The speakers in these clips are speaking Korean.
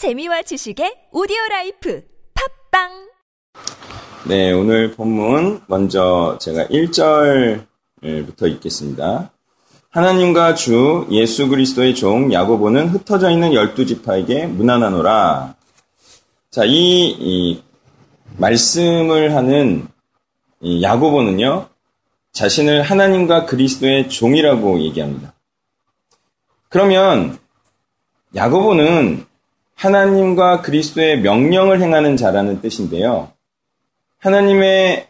재미와 지식의 오디오 라이프 팟빵 네, 오늘 본문 먼저 제가 1절부터 읽겠습니다. 하나님과 주 예수 그리스도의 종 야고보는 흩어져 있는 열두 지파에게 문안하노라. 자, 이, 이 말씀을 하는 이 야고보는요, 자신을 하나님과 그리스도의 종이라고 얘기합니다. 그러면 야고보는 하나님과 그리스도의 명령을 행하는 자라는 뜻인데요. 하나님의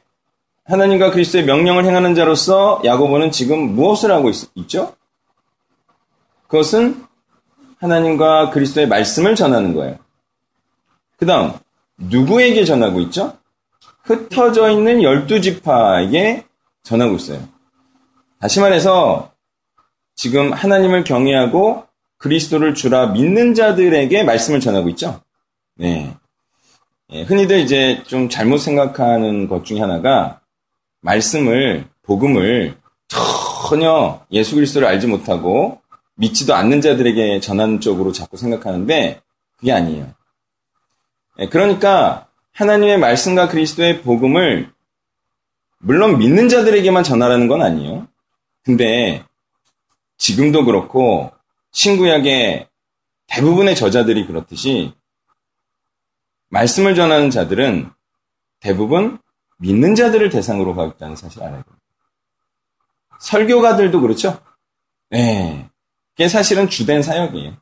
하나님과 그리스도의 명령을 행하는 자로서 야고보는 지금 무엇을 하고 있, 죠 그것은 하나님과 그리스도의 말씀을 전하는 거예요. 그 다음, 누구에게 전하고 있죠? 흩어져 있는 열두 지파에게 전하고 있어요. 다시 말해서 지금 하나님을 경외하고 그리스도를 주라 믿는 자들에게 말씀을 전하고 있죠. 네. 예, 흔히들 이제 좀 잘못 생각하는 것 중에 하나가 말씀을 복음을 전혀 예수 그리스도를 알지 못하고 믿지도 않는 자들에게 전하는 쪽으로 자꾸 생각하는데 그게 아니에요. 예, 그러니까 하나님의 말씀과 그리스도의 복음을 물론 믿는 자들에게만 전하라는 건 아니에요. 근데 지금도 그렇고 신구약의 대부분의 저자들이 그렇듯이 말씀을 전하는 자들은 대부분 믿는 자들을 대상으로 가고 있다는 사실을 알아야 됩니다. 설교가들도 그렇죠? 네. 그게 사실은 주된 사역이에요.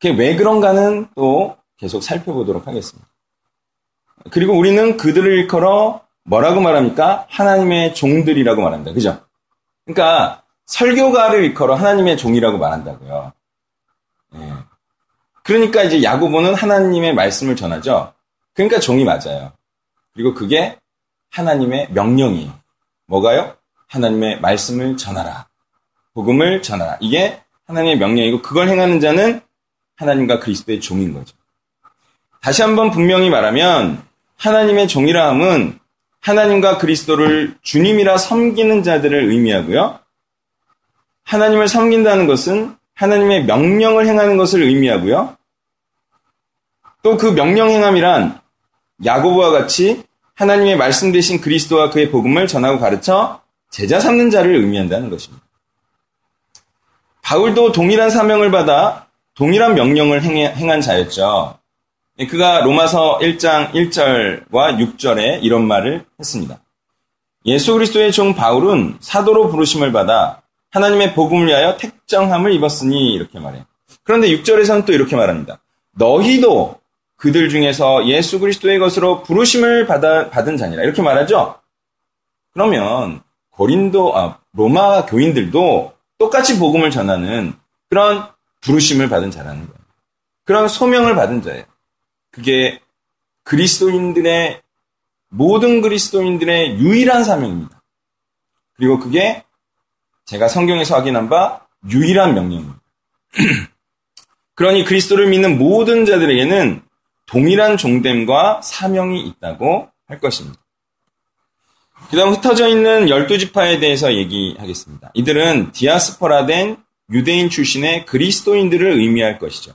그게 왜 그런가는 또 계속 살펴보도록 하겠습니다. 그리고 우리는 그들을 일컬어 뭐라고 말합니까? 하나님의 종들이라고 말합니다. 그죠? 그러니까 설교가를 일컬어 하나님의 종이라고 말한다고요. 네. 그러니까 이제 야고보는 하나님의 말씀을 전하죠. 그러니까 종이 맞아요. 그리고 그게 하나님의 명령이에요. 뭐가요? 하나님의 말씀을 전하라. 복음을 전하라. 이게 하나님의 명령이고 그걸 행하는 자는 하나님과 그리스도의 종인 거죠. 다시 한번 분명히 말하면 하나님의 종이라 함은 하나님과 그리스도를 주님이라 섬기는 자들을 의미하고요. 하나님을 섬긴다는 것은 하나님의 명령을 행하는 것을 의미하고요. 또 그 명령 행함이란 야고보와 같이 하나님의 말씀 대신 그리스도와 그의 복음을 전하고 가르쳐 제자 삼는 자를 의미한다는 것입니다. 바울도 동일한 사명을 받아 동일한 명령을 행한 자였죠. 그가 로마서 1장 1절과 6절에 이런 말을 했습니다. 예수 그리스도의 종 바울은 사도로 부르심을 받아 하나님의 복음을 위하여 택정함을 입었으니 이렇게 말해요. 그런데 6절에서는 또 이렇게 말합니다. 너희도 그들 중에서 예수 그리스도의 것으로 부르심을 받아, 받은 자니라. 이렇게 말하죠? 그러면 고린도, 아, 로마 교인들도 똑같이 복음을 전하는 그런 부르심을 받은 자라는 거예요. 그런 소명을 받은 자예요. 그게 그리스도인들의, 모든 그리스도인들의 유일한 사명입니다. 그리고 그게 제가 성경에서 확인한 바 유일한 명령입니다. 그러니 그리스도를 믿는 모든 자들에게는 동일한 종됨과 사명이 있다고 할 것입니다. 그 다음 흩어져 있는 열두 지파에 대해서 얘기하겠습니다. 이들은 디아스포라 된 유대인 출신의 그리스도인들을 의미할 것이죠.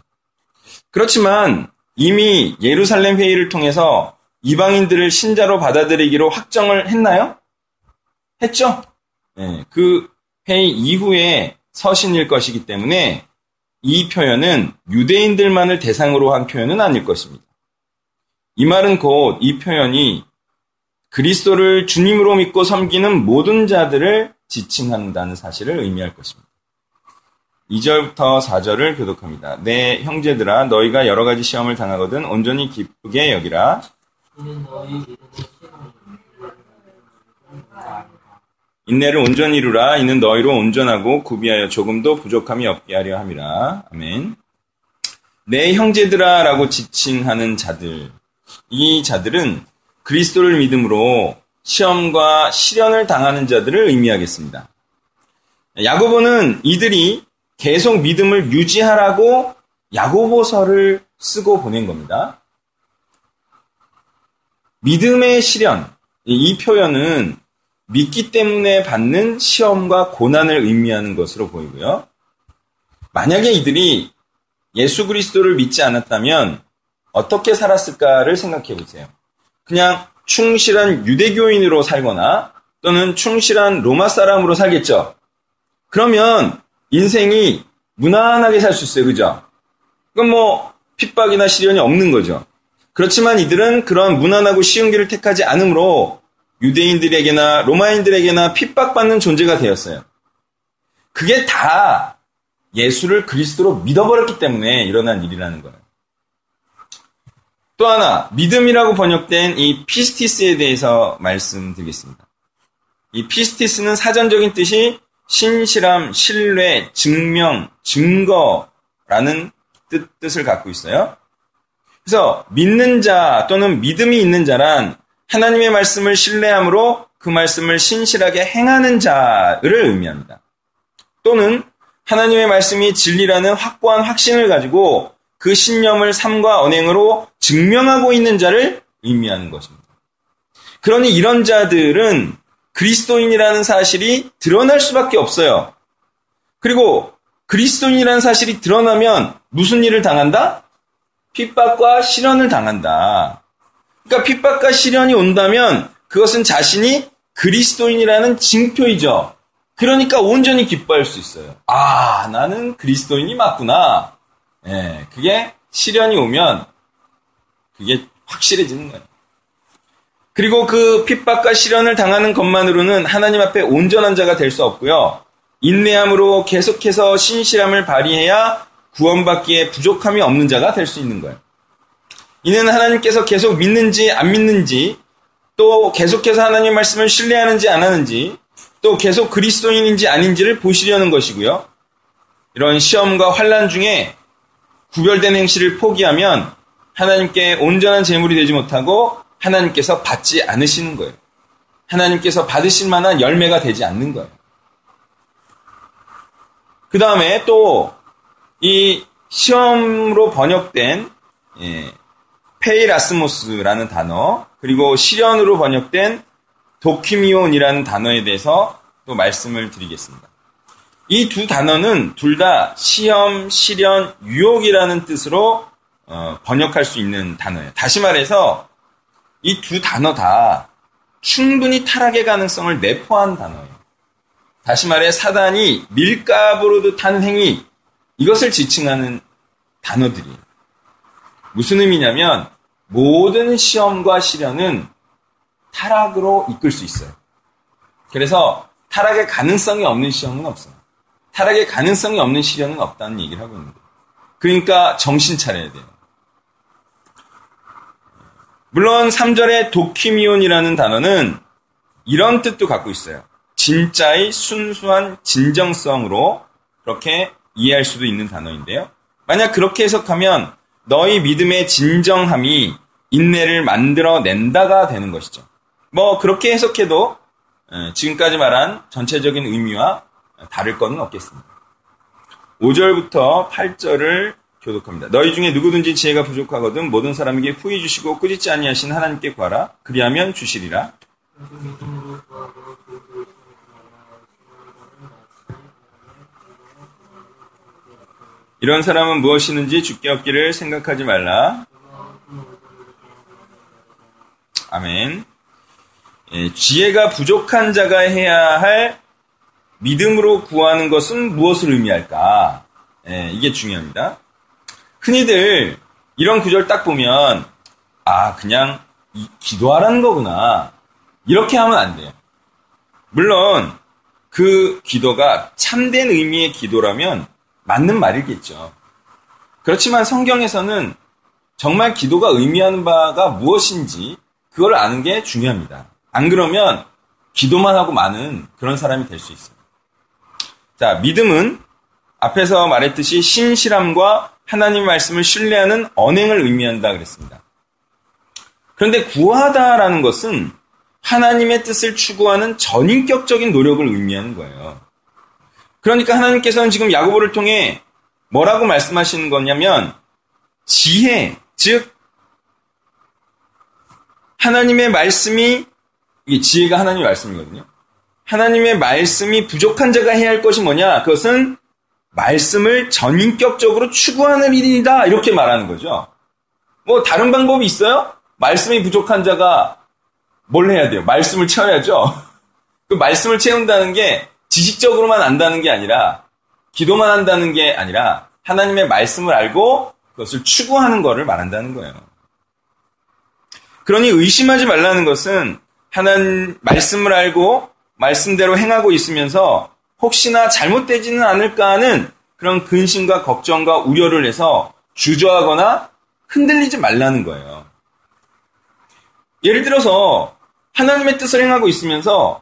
그렇지만 이미 예루살렘 회의를 통해서 이방인들을 신자로 받아들이기로 확정을 했나요? 했죠? 네, 그 회의 이후에 서신일 것이기 때문에 이 표현은 유대인들만을 대상으로 한 표현은 아닐 것입니다. 이 말은 곧 이 표현이 그리스도를 주님으로 믿고 섬기는 모든 자들을 지칭한다는 사실을 의미할 것입니다. 2절부터 4절을 교독합니다. 내 형제들아 너희가 여러 가지 시험을 당하거든 온전히 기쁘게 여기라. 인내를 온전히 이루라. 이는 너희로 온전하고 구비하여 조금도 부족함이 없게 하려 함이라. 아멘. 내 형제들아 라고 지칭하는 자들. 이 자들은 그리스도를 믿음으로 시험과 시련을 당하는 자들을 의미하겠습니다. 야고보는 이들이 계속 믿음을 유지하라고 야고보서를 쓰고 보낸 겁니다. 믿음의 시련. 이 표현은 믿기 때문에 받는 시험과 고난을 의미하는 것으로 보이고요. 만약에 이들이 예수 그리스도를 믿지 않았다면 어떻게 살았을까를 생각해 보세요. 그냥 충실한 유대교인으로 살거나 또는 충실한 로마 사람으로 살겠죠. 그러면 인생이 무난하게 살 수 있어요. 그죠? 그건 뭐 핍박이나 시련이 없는 거죠. 그렇지만 이들은 그런 무난하고 쉬운 길을 택하지 않으므로 유대인들에게나 로마인들에게나 핍박받는 존재가 되었어요. 그게 다 예수를 그리스도로 믿어버렸기 때문에 일어난 일이라는 거예요. 또 하나, 믿음이라고 번역된 이 피스티스에 대해서 말씀드리겠습니다. 이 피스티스는 사전적인 뜻이 신실함, 신뢰, 증명, 증거라는 뜻, 뜻을 갖고 있어요. 그래서 믿는 자 또는 믿음이 있는 자란 하나님의 말씀을 신뢰함으로 그 말씀을 신실하게 행하는 자를 의미합니다. 또는 하나님의 말씀이 진리라는 확고한 확신을 가지고 그 신념을 삶과 언행으로 증명하고 있는 자를 의미하는 것입니다. 그러니 이런 자들은 그리스도인이라는 사실이 드러날 수밖에 없어요. 그리고 그리스도인이라는 사실이 드러나면 무슨 일을 당한다? 핍박과 시련을 당한다. 그러니까 핍박과 시련이 온다면 그것은 자신이 그리스도인이라는 징표이죠. 그러니까 온전히 기뻐할 수 있어요. 아, 나는 그리스도인이 맞구나. 예, 그게 시련이 오면 그게 확실해지는 거예요. 그리고 그 핍박과 시련을 당하는 것만으로는 하나님 앞에 온전한 자가 될 수 없고요. 인내함으로 계속해서 신실함을 발휘해야 구원받기에 부족함이 없는 자가 될 수 있는 거예요. 이는 하나님께서 계속 믿는지 안 믿는지 또 계속해서 하나님 말씀을 신뢰하는지 안 하는지 또 계속 그리스도인인지 아닌지를 보시려는 것이고요. 이런 시험과 환란 중에 구별된 행실을 포기하면 하나님께 온전한 제물이 되지 못하고 하나님께서 받지 않으시는 거예요. 하나님께서 받으실 만한 열매가 되지 않는 거예요. 그 다음에 또 이 시험으로 번역된 예, πειρασμός라는 단어 그리고 시련으로 번역된 δοκίμιον이라는 단어에 대해서 또 말씀을 드리겠습니다. 이 두 단어는 둘 다 시험, 시련, 유혹이라는 뜻으로 어, 번역할 수 있는 단어예요. 다시 말해서 이 두 단어 다 충분히 타락의 가능성을 내포한 단어예요. 다시 말해 사단이 밀 까부르듯 한 행위 이것을 지칭하는 단어들이에요. 무슨 의미냐면 모든 시험과 시련은 타락으로 이끌 수 있어요. 그래서 타락의 가능성이 없는 시험은 없어요. 타락의 가능성이 없는 시련은 없다는 얘기를 하고 있는 거예요. 그러니까 정신 차려야 돼요. 물론 3절의 δοκίμιον이라는 단어는 이런 뜻도 갖고 있어요. 진짜의 순수한 진정성으로 그렇게 이해할 수도 있는 단어인데요. 만약 그렇게 해석하면 너희 믿음의 진정함이 인내를 만들어낸다가 되는 것이죠. 뭐 그렇게 해석해도 지금까지 말한 전체적인 의미와 다를 것은 없겠습니다. 5절부터 8절을 교독합니다. 너희 중에 누구든지 지혜가 부족하거든 모든 사람에게 후히 주시고 꾸짖지 아니하신 하나님께 구하라. 그리하면 주시리라. 이런 사람은 무엇이는지 죽게 없기를 생각하지 말라. 아멘. 예, 지혜가 부족한 자가 해야 할 믿음으로 구하는 것은 무엇을 의미할까? 예, 이게 중요합니다. 흔히들 이런 구절 딱 보면 아 그냥 기도하라는 거구나 이렇게 하면 안 돼요. 물론 그 기도가 참된 의미의 기도라면 맞는 말이겠죠. 그렇지만 성경에서는 정말 기도가 의미하는 바가 무엇인지 그걸 아는 게 중요합니다. 안 그러면 기도만 하고 많은 그런 사람이 될 수 있습니다. 자, 믿음은 앞에서 말했듯이 신실함과 하나님 말씀을 신뢰하는 언행을 의미한다 그랬습니다. 그런데 구하다라는 것은 하나님의 뜻을 추구하는 전인격적인 노력을 의미하는 거예요. 그러니까 하나님께서는 지금 야고보를 통해 뭐라고 말씀하시는 거냐면 지혜, 즉 하나님의 말씀이 이게 지혜가 하나님의 말씀이거든요. 하나님의 말씀이 부족한 자가 해야 할 것이 뭐냐? 그것은 말씀을 전인격적으로 추구하는 일이다. 이렇게 말하는 거죠. 뭐 다른 방법이 있어요? 말씀이 부족한 자가 뭘 해야 돼요? 말씀을 채워야죠. 그 말씀을 채운다는 게 지식적으로만 안다는 게 아니라 기도만 한다는 게 아니라 하나님의 말씀을 알고 그것을 추구하는 것을 말한다는 거예요. 그러니 의심하지 말라는 것은 하나님 말씀을 알고 말씀대로 행하고 있으면서 혹시나 잘못되지는 않을까 하는 그런 근심과 걱정과 우려를 해서 주저하거나 흔들리지 말라는 거예요. 예를 들어서 하나님의 뜻을 행하고 있으면서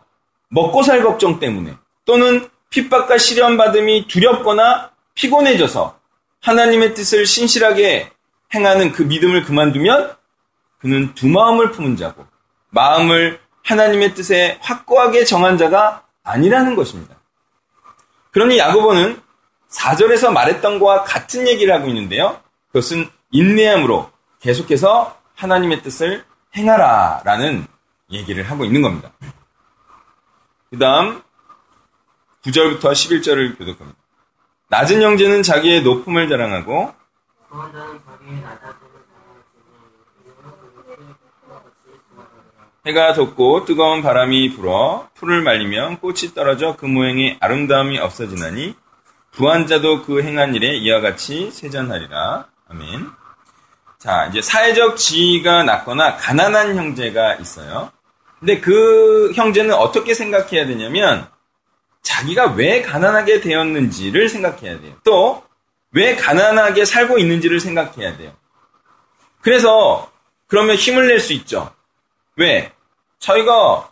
먹고 살 걱정 때문에 또는 핍박과 시련 받음이 두렵거나 피곤해져서 하나님의 뜻을 신실하게 행하는 그 믿음을 그만두면 그는 두 마음을 품은 자고 마음을 하나님의 뜻에 확고하게 정한 자가 아니라는 것입니다. 그러니 야고보는 4절에서 말했던 것과 같은 얘기를 하고 있는데요. 그것은 인내함으로 계속해서 하나님의 뜻을 행하라 라는 얘기를 하고 있는 겁니다. 그 다음 9절부터 11절을 교독합니다. 낮은 형제는 자기의 높음을 자랑하고 해가 돋고 뜨거운 바람이 불어 풀을 말리면 꽃이 떨어져 그 모양의 아름다움이 없어지나니 부한 자도 그 행한 일에 이와 같이 세잔하리라. 아멘. 자, 이제 사회적 지위가 낮거나 가난한 형제가 있어요. 근데 그 형제는 어떻게 생각해야 되냐면 자기가 왜 가난하게 되었는지를 생각해야 돼요. 또 왜 가난하게 살고 있는지를 생각해야 돼요. 그래서 그러면 힘을 낼 수 있죠. 왜? 저희가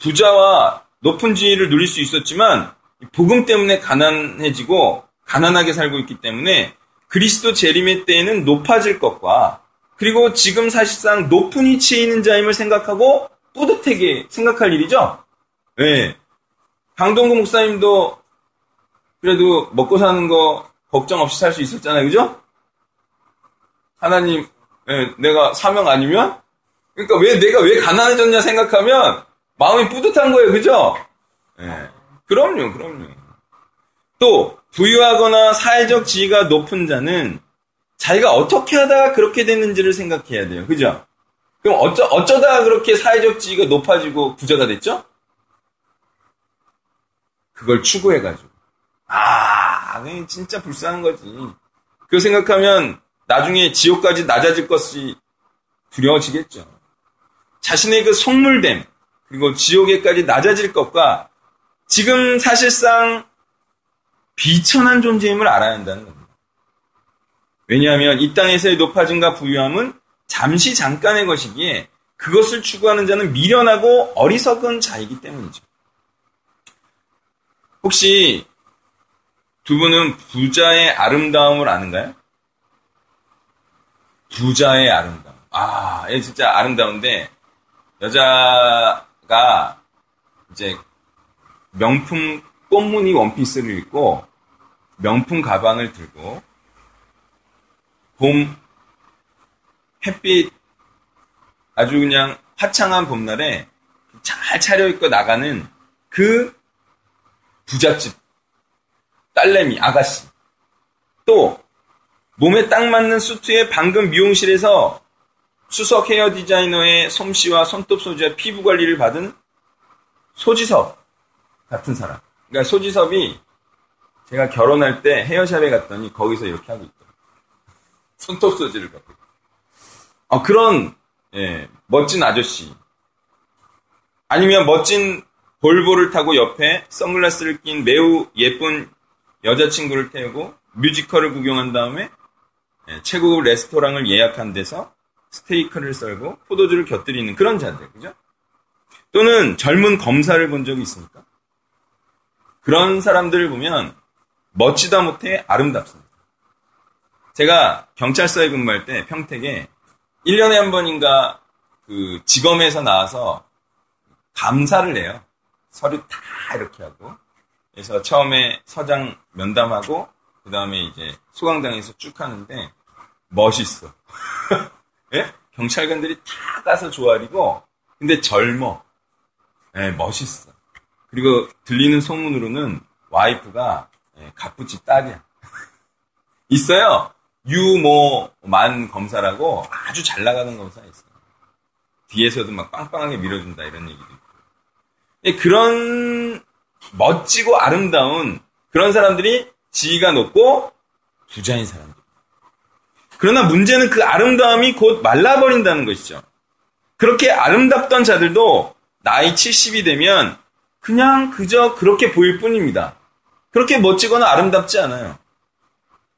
부자와 높은 지위를 누릴 수 있었지만 복음 때문에 가난해지고 가난하게 살고 있기 때문에 그리스도 재림의 때에는 높아질 것과 그리고 지금 사실상 높은 위치에 있는 자임을 생각하고 뿌듯하게 생각할 일이죠. 네. 강동구 목사님도 그래도 먹고 사는 거 걱정 없이 살 수 있었잖아요. 그죠? 하나님, 네, 내가 사명 아니면? 그러니까 왜 내가 왜 가난해졌냐 생각하면 마음이 뿌듯한 거예요. 그죠? 네. 그럼요, 그럼요. 또 부유하거나 사회적 지위가 높은 자는 자기가 어떻게 하다가 그렇게 됐는지를 생각해야 돼요. 그죠? 그럼 어쩌, 어쩌다 그렇게 사회적 지위가 높아지고 부자가 됐죠? 그걸 추구해가지고. 아, 진짜 불쌍한 거지. 그 생각하면 나중에 지옥까지 낮아질 것이 두려워지겠죠. 자신의 그 속물됨, 그리고 지옥에까지 낮아질 것과 지금 사실상 비천한 존재임을 알아야 한다는 겁니다. 왜냐하면 이 땅에서의 높아짐과 부유함은 잠시 잠깐의 것이기에 그것을 추구하는 자는 미련하고 어리석은 자이기 때문이죠. 혹시 두 분은 부자의 아름다움을 아는가요? 부자의 아름다움. 아, 얘 진짜 아름다운데 여자가 이제 명품 꽃무늬 원피스를 입고 명품 가방을 들고 봄 햇빛 아주 그냥 화창한 봄날에 잘 차려입고 나가는 그 부잣집 딸내미 아가씨 또 몸에 딱 맞는 수트에 방금 미용실에서 수석 헤어 디자이너의 솜씨와 손톱 소지와 피부 관리를 받은 소지섭 같은 사람. 그러니까 소지섭이 제가 결혼할 때 헤어샵에 갔더니 거기서 이렇게 하고 있더라고요. 손톱 소지를 갖고. 어, 그런, 예, 멋진 아저씨. 아니면 멋진 볼보를 타고 옆에 선글라스를 낀 매우 예쁜 여자친구를 태우고 뮤지컬을 구경한 다음에 예, 최고급 레스토랑을 예약한 데서 스테이크를 썰고 포도주를 곁들이는 그런 자들, 그죠? 또는 젊은 검사를 본 적이 있습니까? 그런 사람들을 보면 멋지다 못해 아름답습니다. 제가 경찰서에 근무할 때 평택에 1년에 한 번인가 그 지검에서 나와서 감사를 해요. 서류 다 이렇게 하고. 그래서 처음에 서장 면담하고 그 다음에 이제 소강당에서 쭉 하는데 멋있어. 예? 경찰관들이 다 가서 조아리고 근데 젊어. 예, 멋있어. 그리고 들리는 소문으로는 와이프가 예, 갑부집 딸이야. 있어요. 유모만 검사라고 아주 잘 나가는 검사 있어요. 뒤에서도 막 빵빵하게 밀어준다 이런 얘기도 그런 멋지고 아름다운 그런 사람들이 지위가 높고 부자인 사람들. 그러나 문제는 그 아름다움이 곧 말라버린다는 것이죠. 그렇게 아름답던 자들도 나이 70이 되면 그냥 그저 그렇게 보일 뿐입니다. 그렇게 멋지거나 아름답지 않아요.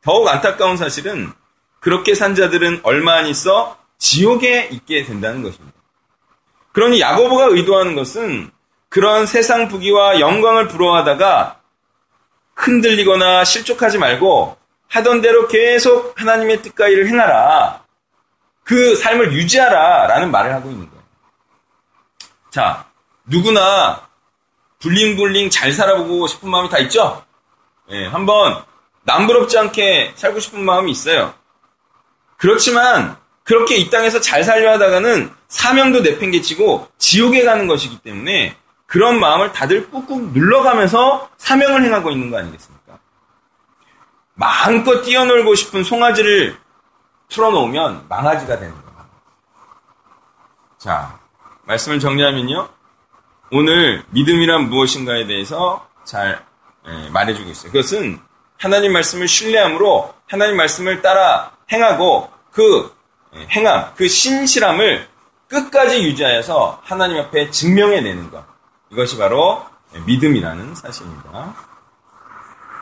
더욱 안타까운 사실은 그렇게 산 자들은 얼마 안 있어 지옥에 있게 된다는 것입니다. 그러니 야고보가 의도하는 것은 그런 세상 부귀와 영광을 부러워하다가 흔들리거나 실족하지 말고 하던 대로 계속 하나님의 뜻과 일을 행하라. 그 삶을 유지하라. 라는 말을 하고 있는 거예요. 자, 누구나 블링블링 잘 살아보고 싶은 마음이 다 있죠? 예, 한번 남부럽지 않게 살고 싶은 마음이 있어요. 그렇지만 그렇게 이 땅에서 잘 살려 하다가는 사명도 내팽개치고 지옥에 가는 것이기 때문에 그런 마음을 다들 꾹꾹 눌러가면서 사명을 행하고 있는 거 아니겠습니까? 마음껏 뛰어놀고 싶은 송아지를 풀어놓으면 망아지가 되는 거예요. 자, 말씀을 정리하면요. 오늘 믿음이란 무엇인가에 대해서 잘 예, 말해주고 있어요. 그것은 하나님 말씀을 신뢰함으로 하나님 말씀을 따라 행하고 그 예, 행함, 그 신실함을 끝까지 유지하여서 하나님 앞에 증명해내는 것. 이것이 바로 믿음이라는 사실입니다.